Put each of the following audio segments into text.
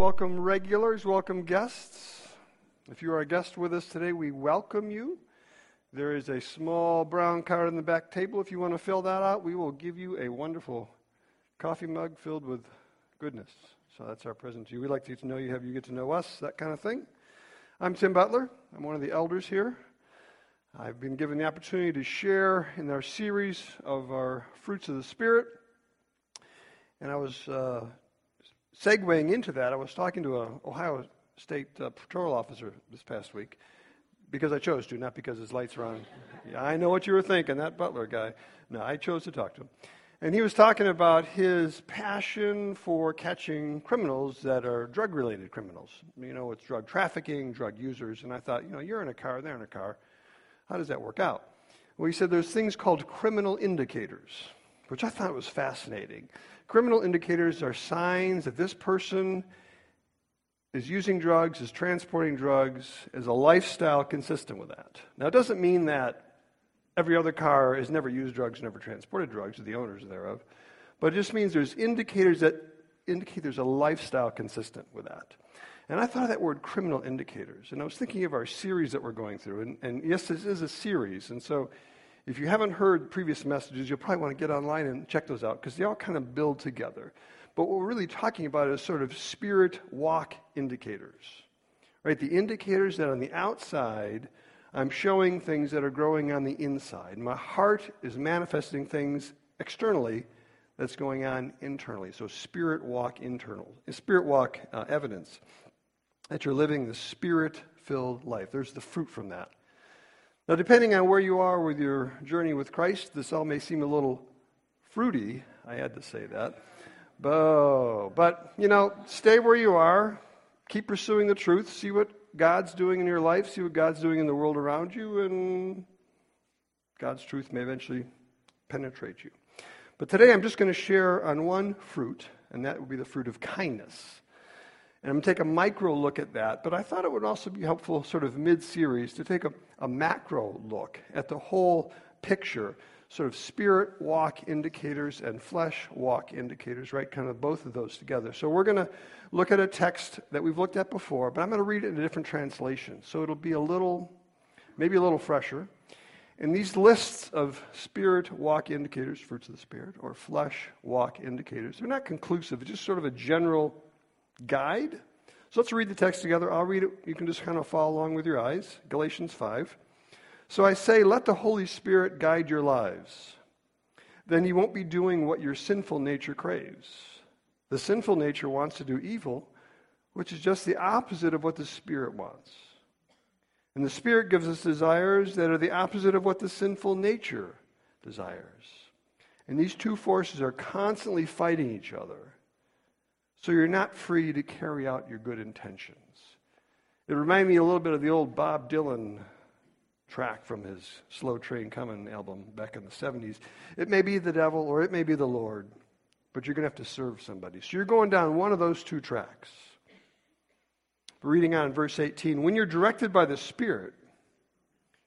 welcome regulars, welcome guests. If you are a guest with us today, we welcome you. There is a small brown card on the back table. If you want to fill that out, we will give you a wonderful coffee mug filled with goodness. So that's our present to you. We'd like to get to know you, have you get to know us, that kind of thing. I'm Tim Butler. I'm one of the elders here. I've been given the opportunity to share in our series of our fruits of the Spirit. And I was uh, segueing into that. I was talking to an Ohio State uh, patrol officer this past week because I chose to, not because his lights are on. Yeah, I know what you were thinking, that Butler guy. No, I chose to talk to him. And he was talking about his passion for catching criminals that are drug related criminals. You know, it's drug trafficking, drug users. And I thought, you know, you're in a car, they're in a car. How does that work out? Well, he said there's things called criminal indicators, which I thought was fascinating. Criminal indicators are signs that this person is using drugs, is transporting drugs, is a lifestyle consistent with that. Now, it doesn't mean that every other car has never used drugs, never transported drugs, or the owners thereof, but it just means there's indicators that indicate there's a lifestyle consistent with that. And I thought of that word criminal indicators. And I was thinking of our series that we're going through. And, and, yes, this is a series. And so if you haven't heard previous messages, you'll probably want to get online and check those out because they all kind of build together. But what we're really talking about is sort of spirit walk indicators. Right? The indicators that on the outside, I'm showing things that are growing on the inside. My heart is manifesting things externally that's going on internally. So spirit walk internal, spirit walk uh, evidence that you're living the spirit filled life. There's the fruit from that. Now, depending on where you are with your journey with Christ, this all may seem a little fruity. I had to say that. But, you know, stay where you are. Keep pursuing the truth. See what God's doing in your life. See what God's doing in the world around you. And God's truth may eventually penetrate you. But today I'm just going to share on one fruit, and that would be the fruit of kindness. And I'm going to take a micro look at that, but I thought it would also be helpful, sort of mid series, to take a, a macro look at the whole picture, sort of spirit walk indicators and flesh walk indicators, right? Kind of both of those together. So we're going to look at a text that we've looked at before, but I'm going to read it in a different translation. So it'll be a little, maybe a little fresher. And these lists of spirit walk indicators, fruits of the spirit, or flesh walk indicators, they're not conclusive. It's just sort of a general guide. So let's read the text together. I'll read it. You can just kind of follow along with your eyes. Galatians 5. So I say, let the Holy Spirit guide your lives. Then you won't be doing what your sinful nature craves. The sinful nature wants to do evil, which is just the opposite of what the Spirit wants. And the Spirit gives us desires that are the opposite of what the sinful nature desires. And these two forces are constantly fighting each other. So you're not free to carry out your good intentions. It reminded me a little bit of the old Bob Dylan track from his Slow Train Coming album back in the 70s. It may be the devil or it may be the Lord, but you're going to have to serve somebody. So you're going down one of those two tracks. Reading on in verse 18 When you're directed by the Spirit,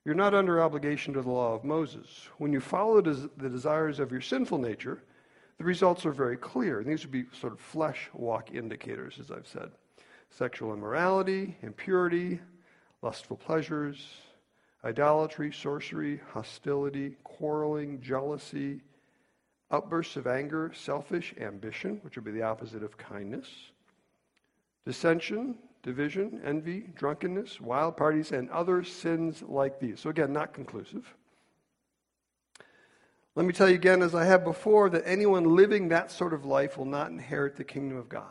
you're not under obligation to the law of Moses. When you follow the desires of your sinful nature, the results are very clear. And these would be sort of flesh walk indicators, as I've said sexual immorality, impurity, lustful pleasures, idolatry, sorcery, hostility, quarreling, jealousy, outbursts of anger, selfish ambition, which would be the opposite of kindness, dissension, division, envy, drunkenness, wild parties, and other sins like these. So, again, not conclusive. Let me tell you again, as I have before, that anyone living that sort of life will not inherit the kingdom of God.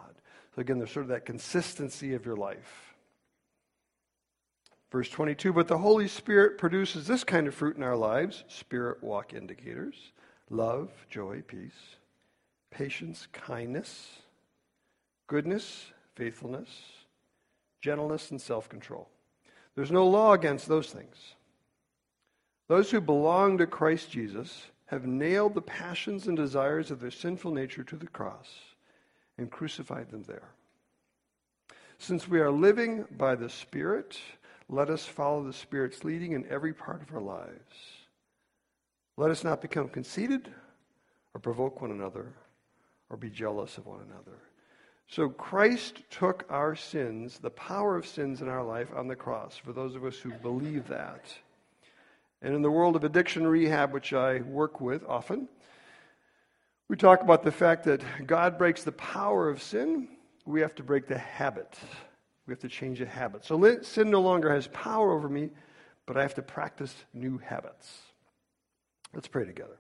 So again, there's sort of that consistency of your life. Verse 22 But the Holy Spirit produces this kind of fruit in our lives spirit walk indicators love, joy, peace, patience, kindness, goodness, faithfulness, gentleness, and self control. There's no law against those things. Those who belong to Christ Jesus have nailed the passions and desires of their sinful nature to the cross and crucified them there. Since we are living by the Spirit, let us follow the Spirit's leading in every part of our lives. Let us not become conceited or provoke one another or be jealous of one another. So Christ took our sins, the power of sins in our life, on the cross, for those of us who believe that. And in the world of addiction rehab, which I work with often, we talk about the fact that God breaks the power of sin. We have to break the habit. We have to change the habit. So sin no longer has power over me, but I have to practice new habits. Let's pray together.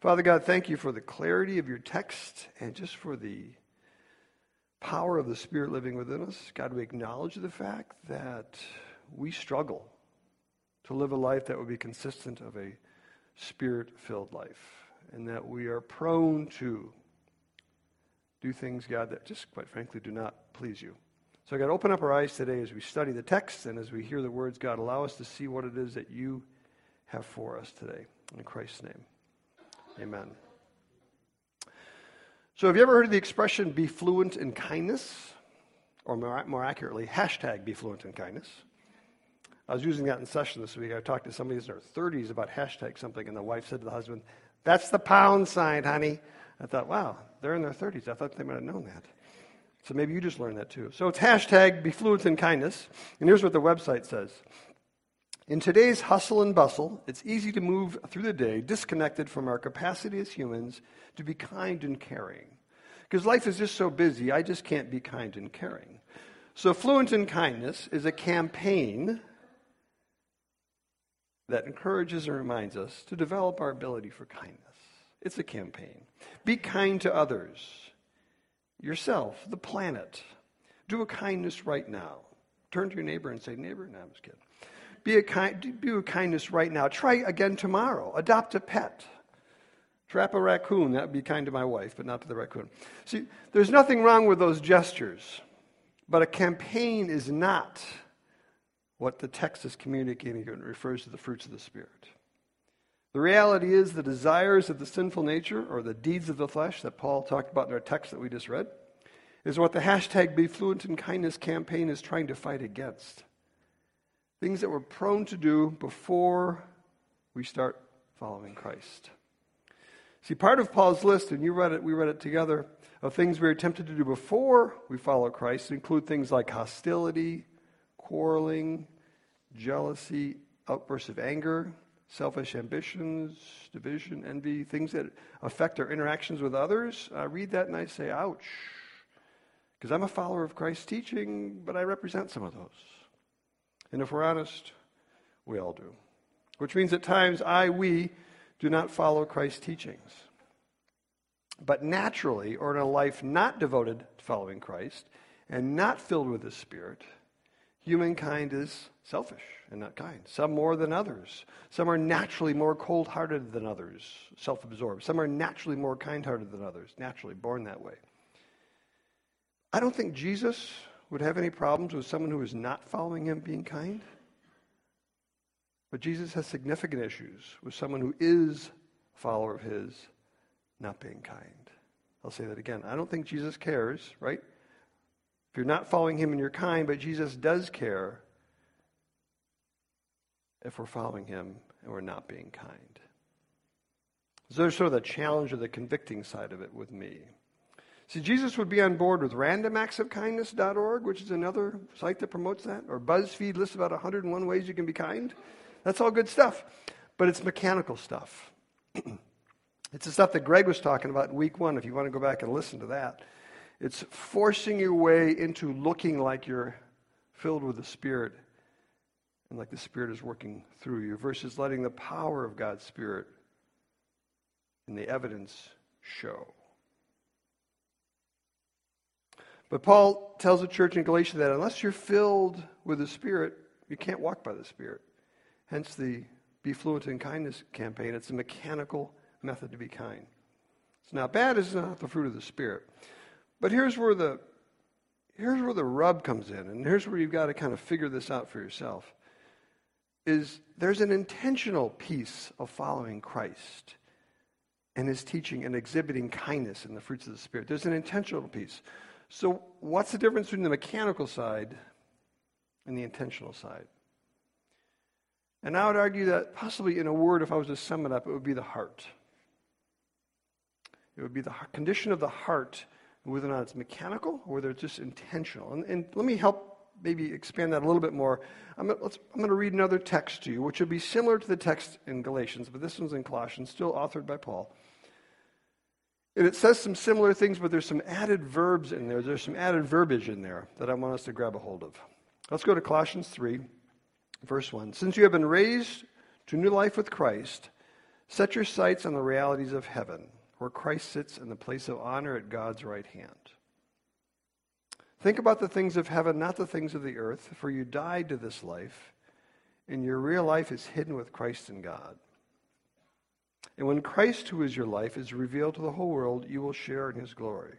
Father God, thank you for the clarity of your text and just for the power of the Spirit living within us. God, we acknowledge the fact that we struggle to live a life that would be consistent of a spirit filled life, and that we are prone to do things, God, that just quite frankly do not please you. So, God, open up our eyes today as we study the text and as we hear the words, God, allow us to see what it is that you have for us today. In Christ's name, amen. So, have you ever heard of the expression be fluent in kindness? Or more, more accurately, hashtag be fluent in kindness? I was using that in session this week. I talked to somebody who's in their 30s about hashtag something, and the wife said to the husband, That's the pound sign, honey. I thought, wow, they're in their 30s. I thought they might have known that. So maybe you just learned that too. So it's hashtag be fluent in kindness. And here's what the website says In today's hustle and bustle, it's easy to move through the day disconnected from our capacity as humans to be kind and caring. Because life is just so busy, I just can't be kind and caring. So, Fluent in Kindness is a campaign that encourages and reminds us to develop our ability for kindness. It's a campaign. Be kind to others, yourself, the planet. Do a kindness right now. Turn to your neighbor and say, Neighbor, no, I'm just kidding. Be a kind, do a kindness right now. Try again tomorrow. Adopt a pet. Trap a raccoon. That would be kind to my wife, but not to the raccoon. See, there's nothing wrong with those gestures, but a campaign is not what the text is communicating when it refers to the fruits of the Spirit. The reality is the desires of the sinful nature or the deeds of the flesh that Paul talked about in our text that we just read is what the hashtag Be Fluent in Kindness campaign is trying to fight against. Things that we're prone to do before we start following Christ. See, part of Paul's list, and you read it, we read it together, of things we are tempted to do before we follow Christ include things like hostility, quarreling, jealousy, outbursts of anger, selfish ambitions, division, envy, things that affect our interactions with others. I read that and I say, ouch. Because I'm a follower of Christ's teaching, but I represent some of those. And if we're honest, we all do. Which means at times I, we, do not follow Christ's teachings. But naturally, or in a life not devoted to following Christ and not filled with the Spirit, humankind is selfish and not kind. Some more than others. Some are naturally more cold hearted than others, self absorbed. Some are naturally more kind hearted than others, naturally born that way. I don't think Jesus would have any problems with someone who is not following him being kind. But Jesus has significant issues with someone who is a follower of his not being kind. I'll say that again. I don't think Jesus cares, right? If you're not following him and you're kind, but Jesus does care if we're following him and we're not being kind. So there's sort of the challenge or the convicting side of it with me. See, Jesus would be on board with randomactsofkindness.org, which is another site that promotes that, or BuzzFeed lists about 101 ways you can be kind. That's all good stuff, but it's mechanical stuff. it's the stuff that Greg was talking about in week one, if you want to go back and listen to that. It's forcing your way into looking like you're filled with the Spirit and like the Spirit is working through you versus letting the power of God's Spirit and the evidence show. But Paul tells the church in Galatia that unless you're filled with the Spirit, you can't walk by the Spirit. Hence the Be Fluent in Kindness campaign. It's a mechanical method to be kind. It's not bad, it's not the fruit of the Spirit. But here's where the here's where the rub comes in, and here's where you've got to kind of figure this out for yourself. Is there's an intentional piece of following Christ and his teaching and exhibiting kindness in the fruits of the Spirit. There's an intentional piece. So, what's the difference between the mechanical side and the intentional side? And I would argue that possibly in a word, if I was to sum it up, it would be the heart. It would be the condition of the heart whether or not it's mechanical or whether it's just intentional. And, and let me help maybe expand that a little bit more. I'm, I'm going to read another text to you, which will be similar to the text in Galatians, but this one's in Colossians, still authored by Paul. And it says some similar things, but there's some added verbs in there. There's some added verbiage in there that I want us to grab a hold of. Let's go to Colossians 3, verse 1. Since you have been raised to new life with Christ, set your sights on the realities of heaven, where Christ sits in the place of honor at God's right hand. Think about the things of heaven, not the things of the earth, for you died to this life, and your real life is hidden with Christ in God. And when Christ, who is your life, is revealed to the whole world, you will share in his glory.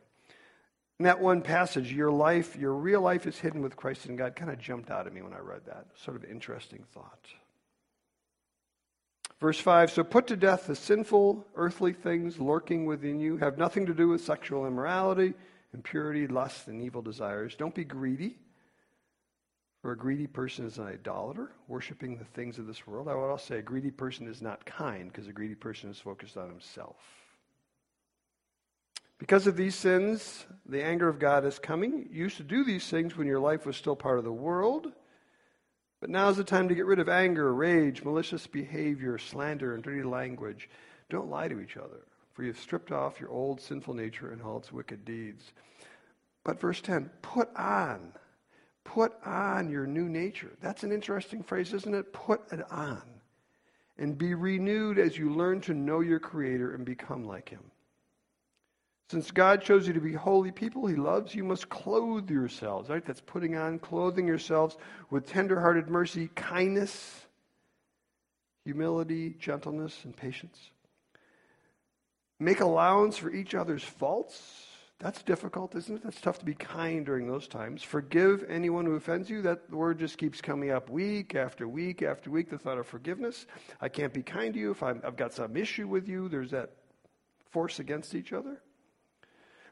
In that one passage, your life, your real life is hidden with Christ in God, kind of jumped out at me when I read that. Sort of interesting thought. Verse 5 So put to death the sinful earthly things lurking within you, have nothing to do with sexual immorality, impurity, lust, and evil desires. Don't be greedy for a greedy person is an idolater, worshiping the things of this world. I would also say a greedy person is not kind because a greedy person is focused on himself. Because of these sins, the anger of God is coming. You used to do these things when your life was still part of the world. But now is the time to get rid of anger, rage, malicious behavior, slander, and dirty language. Don't lie to each other, for you have stripped off your old sinful nature and all its wicked deeds. But verse 10 put on Put on your new nature. That's an interesting phrase, isn't it? Put it on. And be renewed as you learn to know your Creator and become like Him. Since God chose you to be holy people He loves, you must clothe yourselves, right? That's putting on, clothing yourselves with tenderhearted mercy, kindness, humility, gentleness, and patience. Make allowance for each other's faults that's difficult, isn't it? That's tough to be kind during those times. Forgive anyone who offends you. That word just keeps coming up week after week after week, the thought of forgiveness. I can't be kind to you if i have got some issue with you. There's that force against each other.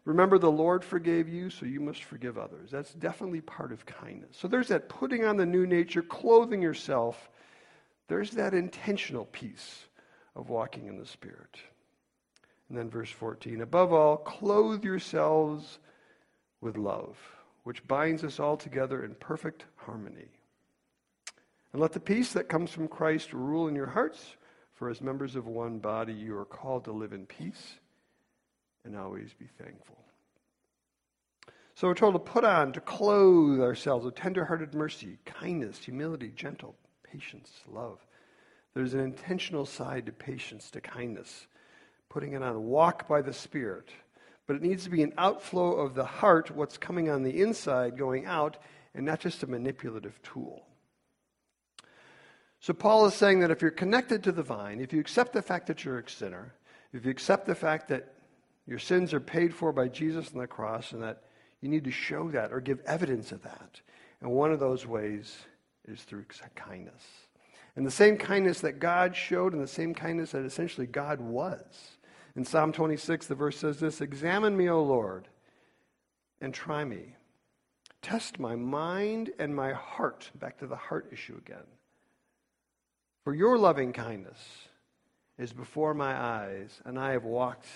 Remember, the Lord forgave you, so you must forgive others. That's definitely part of kindness. So there's that putting on the new nature, clothing yourself. There's that intentional piece of walking in the Spirit. And then verse 14 Above all, clothe yourselves with love, which binds us all together in perfect harmony. And let the peace that comes from Christ rule in your hearts, for as members of one body, you are called to live in peace and always be thankful. So we're told to put on, to clothe ourselves with tenderhearted mercy, kindness, humility, gentle, patience, love. There's an intentional side to patience, to kindness putting it on. Walk by the Spirit. But it needs to be an outflow of the heart, what's coming on the inside, going out, and not just a manipulative tool. So Paul is saying that if you're connected to the vine, if you accept the fact that you're a sinner, if you accept the fact that your sins are paid for by Jesus on the cross, and that you need to show that or give evidence of that. And one of those ways is through kindness. And the same kindness that God showed, and the same kindness that essentially God was. In Psalm 26, the verse says this Examine me, O Lord, and try me. Test my mind and my heart. Back to the heart issue again. For your loving kindness is before my eyes, and I have walked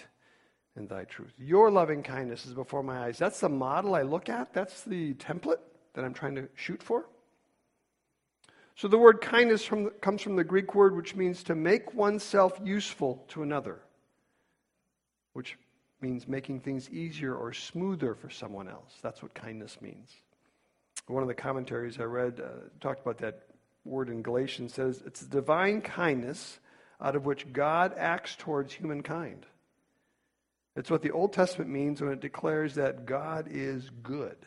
in thy truth. Your loving kindness is before my eyes. That's the model I look at. That's the template that I'm trying to shoot for. So the word kindness from, comes from the Greek word which means to make oneself useful to another which means making things easier or smoother for someone else. That's what kindness means. One of the commentaries I read uh, talked about that word in Galatians says it's divine kindness out of which God acts towards humankind. It's what the Old Testament means when it declares that God is good.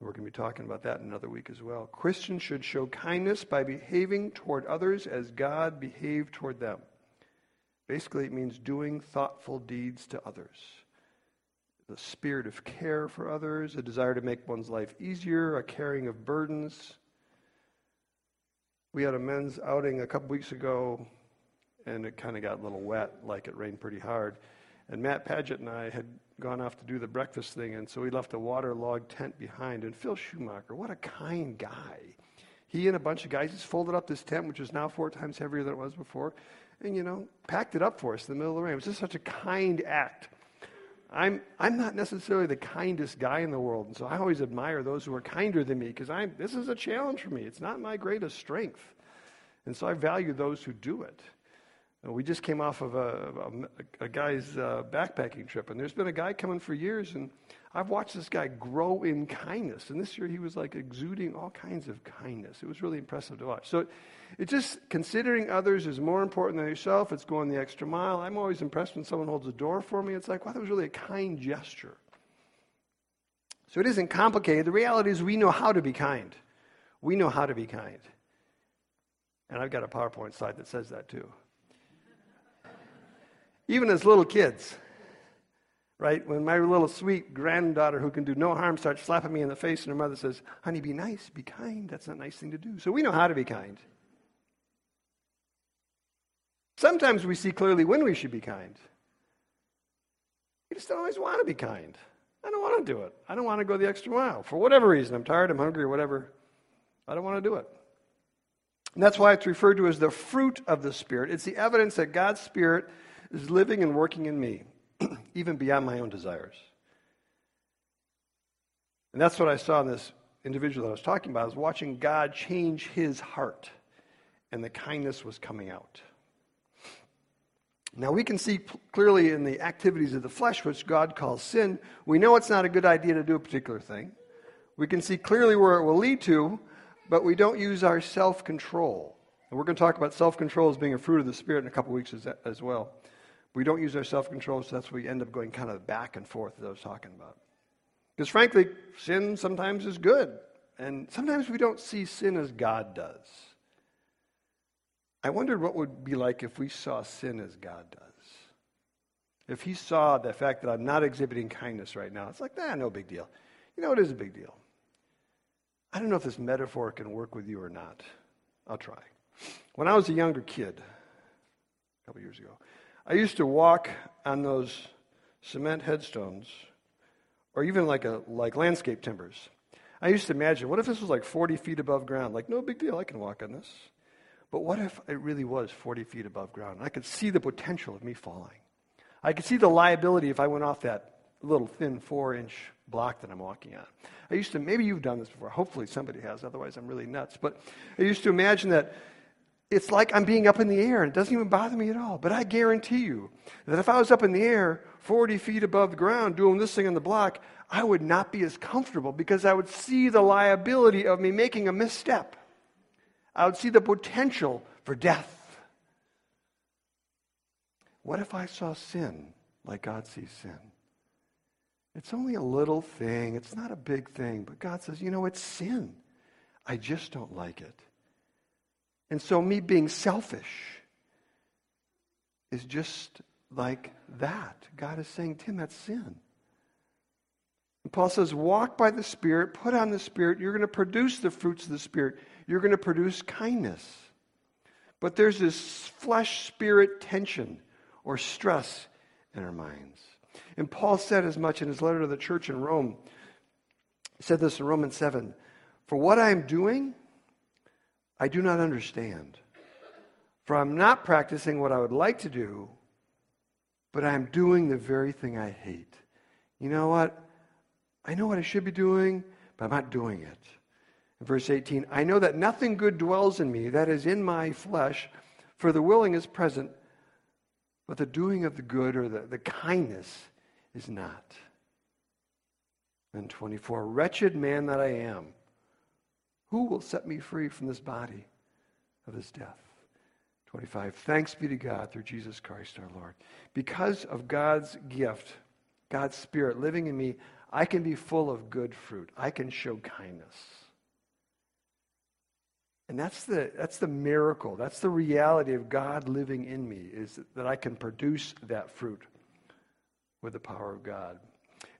We're going to be talking about that in another week as well. Christians should show kindness by behaving toward others as God behaved toward them. Basically, it means doing thoughtful deeds to others. The spirit of care for others, a desire to make one's life easier, a carrying of burdens. We had a men's outing a couple weeks ago, and it kind of got a little wet, like it rained pretty hard. And Matt Paget and I had gone off to do the breakfast thing, and so we left a waterlogged tent behind. And Phil Schumacher, what a kind guy. He and a bunch of guys just folded up this tent, which is now four times heavier than it was before, and, you know, packed it up for us in the middle of the rain. It was just such a kind act. I'm, I'm not necessarily the kindest guy in the world. And so I always admire those who are kinder than me because this is a challenge for me. It's not my greatest strength. And so I value those who do it. We just came off of a, a, a guy's uh, backpacking trip, and there's been a guy coming for years, and I've watched this guy grow in kindness. And this year he was like exuding all kinds of kindness. It was really impressive to watch. So it's just considering others is more important than yourself. It's going the extra mile. I'm always impressed when someone holds a door for me. It's like, wow, that was really a kind gesture. So it isn't complicated. The reality is we know how to be kind. We know how to be kind. And I've got a PowerPoint slide that says that too. Even as little kids, right? When my little sweet granddaughter who can do no harm starts slapping me in the face and her mother says, honey, be nice, be kind. That's a nice thing to do. So we know how to be kind. Sometimes we see clearly when we should be kind. We just don't always want to be kind. I don't want to do it. I don't want to go the extra mile. For whatever reason, I'm tired, I'm hungry, or whatever. I don't want to do it. And that's why it's referred to as the fruit of the Spirit. It's the evidence that God's Spirit is living and working in me, even beyond my own desires. And that's what I saw in this individual that I was talking about. I was watching God change his heart, and the kindness was coming out. Now, we can see clearly in the activities of the flesh, which God calls sin, we know it's not a good idea to do a particular thing. We can see clearly where it will lead to, but we don't use our self control. And we're going to talk about self control as being a fruit of the Spirit in a couple weeks as, as well. We don't use our self control, so that's where we end up going kind of back and forth, as I was talking about. Because frankly, sin sometimes is good, and sometimes we don't see sin as God does. I wondered what would be like if we saw sin as God does. If he saw the fact that I'm not exhibiting kindness right now, it's like, nah, no big deal. You know, it is a big deal. I don't know if this metaphor can work with you or not. I'll try. When I was a younger kid, a couple years ago, I used to walk on those cement headstones, or even like a like landscape timbers. I used to imagine, what if this was like 40 feet above ground? Like, no big deal, I can walk on this. But what if it really was 40 feet above ground? I could see the potential of me falling. I could see the liability if I went off that little thin four inch block that I'm walking on. I used to, maybe you've done this before. Hopefully somebody has, otherwise I'm really nuts. But I used to imagine that it's like I'm being up in the air and it doesn't even bother me at all. But I guarantee you that if I was up in the air 40 feet above the ground doing this thing on the block, I would not be as comfortable because I would see the liability of me making a misstep. I would see the potential for death. What if I saw sin like God sees sin? It's only a little thing, it's not a big thing, but God says, you know, it's sin. I just don't like it. And so, me being selfish is just like that. God is saying, Tim, that's sin. And Paul says, walk by the Spirit, put on the Spirit. You're going to produce the fruits of the Spirit you're going to produce kindness. But there's this flesh spirit tension or stress in our minds. And Paul said as much in his letter to the church in Rome. He said this in Romans 7 For what I am doing, I do not understand. For I'm not practicing what I would like to do, but I'm doing the very thing I hate. You know what? I know what I should be doing, but I'm not doing it. In Verse 18 I know that nothing good dwells in me, that is in my flesh, for the willing is present, but the doing of the good or the, the kindness is not. And 24 Wretched man that I am, who will set me free from this body of this death? 25 Thanks be to God through Jesus Christ our Lord. Because of God's gift, God's Spirit living in me, I can be full of good fruit. I can show kindness. And that's the, that's the miracle. That's the reality of God living in me, is that I can produce that fruit with the power of God.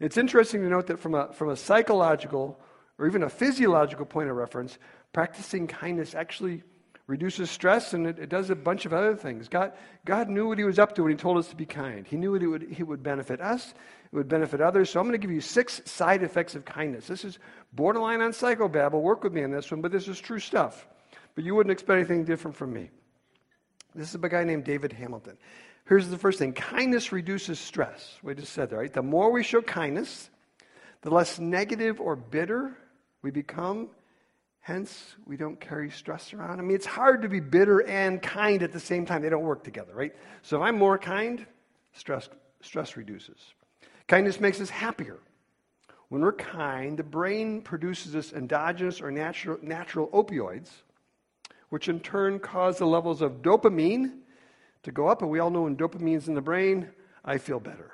It's interesting to note that from a, from a psychological or even a physiological point of reference, practicing kindness actually reduces stress and it, it, does a bunch of other things. God, God knew what He was up to when He told us to be kind. He knew it would, it would benefit us, it would benefit others. So I'm going to give you six side effects of kindness. This is borderline on psychobabble. Work with me on this one, but this is true stuff. But you wouldn't expect anything different from me. This is a guy named David Hamilton. Here's the first thing kindness reduces stress. We just said that, right? The more we show kindness, the less negative or bitter we become. Hence, we don't carry stress around. I mean, it's hard to be bitter and kind at the same time. They don't work together, right? So if I'm more kind, stress, stress reduces. Kindness makes us happier. When we're kind, the brain produces this endogenous or natural, natural opioids, which in turn cause the levels of dopamine to go up. And we all know when dopamine's in the brain, I feel better.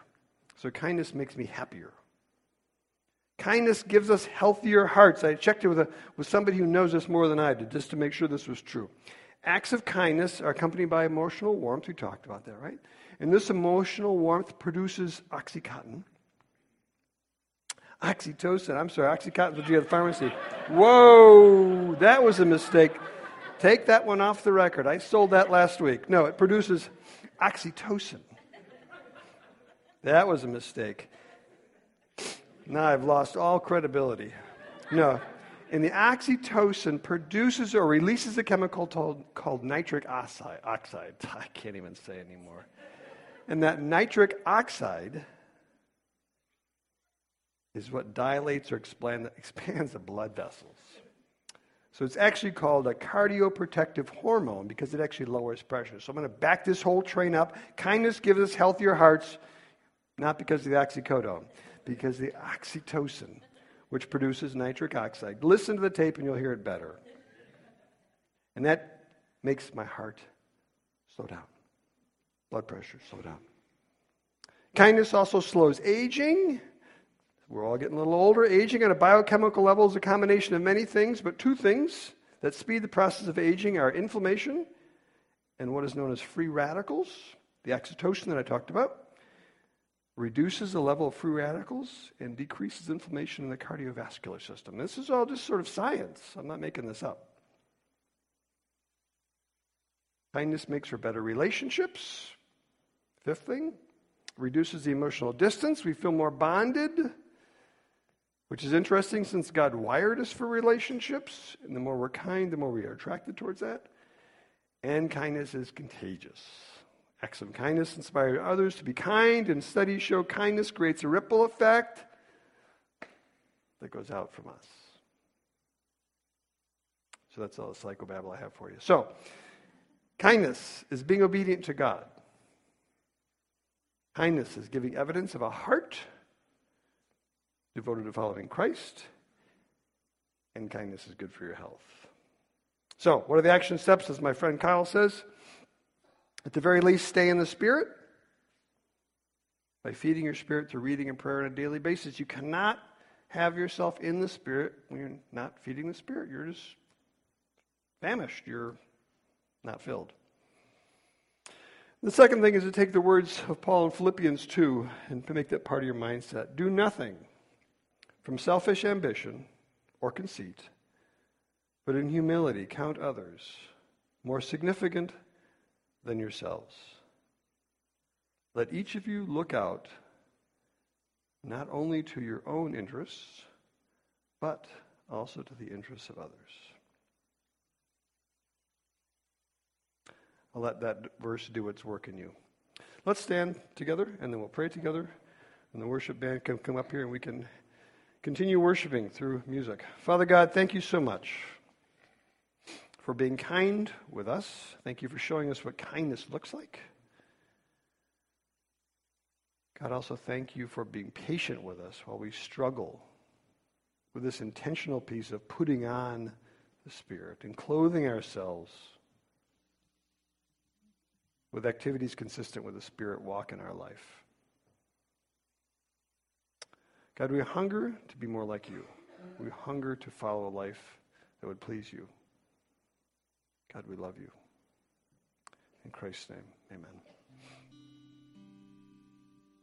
So kindness makes me happier. Kindness gives us healthier hearts. I checked it with, a, with somebody who knows this more than I did, just to make sure this was true. Acts of kindness are accompanied by emotional warmth. We talked about that, right? And this emotional warmth produces oxycontin. Oxytocin. I'm sorry, oxycontin what you at the pharmacy. Whoa, that was a mistake. Take that one off the record. I sold that last week. No, it produces oxytocin. That was a mistake. Now I've lost all credibility. No. And the oxytocin produces or releases a chemical called, called nitric oxide, oxide. I can't even say anymore. And that nitric oxide is what dilates or expand, expands the blood vessels. So it's actually called a cardioprotective hormone because it actually lowers pressure. So I'm going to back this whole train up. Kindness gives us healthier hearts, not because of the oxycodone because the oxytocin, which produces nitric oxide, listen to the tape and you'll hear it better. And that makes my heart slow down, blood pressure slow down. Kindness also slows aging. We're all getting a little older. Aging at a biochemical level is a combination of many things, but two things that speed the process of aging are inflammation and what is known as free radicals, the oxytocin that I talked about reduces the level of free radicals and decreases inflammation in the cardiovascular system. This is all just sort of science. I'm not making this up. Kindness makes for better relationships. Fifth thing, reduces the emotional distance. We feel more bonded, which is interesting since God wired us for relationships. And the more we're kind, the more we are attracted towards that. And kindness is contagious. Acts of kindness inspire others to be kind, and studies show kindness creates a ripple effect that goes out from us. So that's all the psychobabble I have for you. So, kindness is being obedient to God. Kindness is giving evidence of a heart devoted to following Christ. And kindness is good for your health. So, what are the action steps, as my friend Kyle says? At the very least, stay in the Spirit by feeding your spirit through reading and prayer on a daily basis. You cannot have yourself in the Spirit when you're not feeding the Spirit. You're just famished. You're not filled. The second thing is to take the words of Paul in Philippians 2 and make that part of your mindset. Do nothing from selfish ambition or conceit, but in humility count others more significant than yourselves. Let each of you look out not only to your own interests, but also to the interests of others. I'll let that verse do its work in you. Let's stand together and then we'll pray together. And the worship band can come up here and we can continue worshiping through music. Father God, thank you so much for being kind with us. Thank you for showing us what kindness looks like. God, also thank you for being patient with us while we struggle with this intentional piece of putting on the Spirit and clothing ourselves with activities consistent with the Spirit walk in our life. God, we hunger to be more like you. We hunger to follow a life that would please you. God, we love you. In Christ's name, amen.